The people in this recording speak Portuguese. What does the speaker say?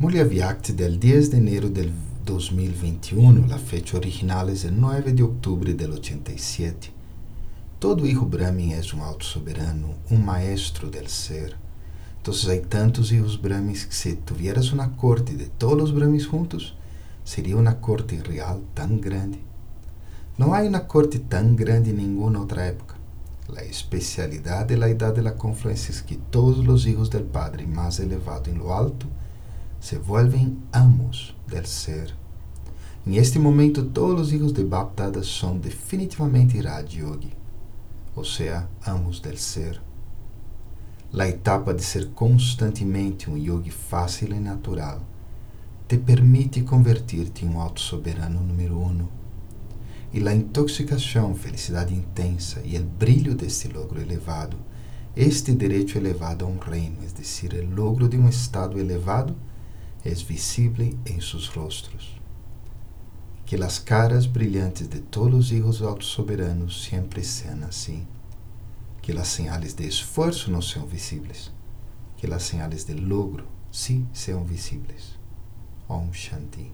Mulher Viacti del 10 de enero del 2021, la fecha original es el 9 de octubre del 87. Todo hijo Brahmin es un auto soberano, un maestro del ser. Entonces hay tantos hijos Brahmins que si tuvieras una corte de todos los Brahmins juntos, sería una corte real tan grande. No hay una corte tan grande en ninguna otra época. La especialidad de la edad de la confluencia es que todos los hijos del Padre más elevado en lo alto se vuelven amos del ser. En este momento todos los hijos de Baptada son definitivamente Raj Yogi, o sea, amos del ser. La etapa de ser constantemente um yogi fácil e natural te permite convertir-te em um auto soberano número uno. E a intoxicação, felicidade intensa e o brilho deste logro elevado, este direito elevado a um reino, es decir, o logro de um estado elevado, é visível em seus rostros. Que as caras brilhantes de todos os hijos autosoberanos sempre sejam assim. Que as señales de esforço não sejam visíveis. Que as señales de logro sim sejam visíveis. Om Shanti.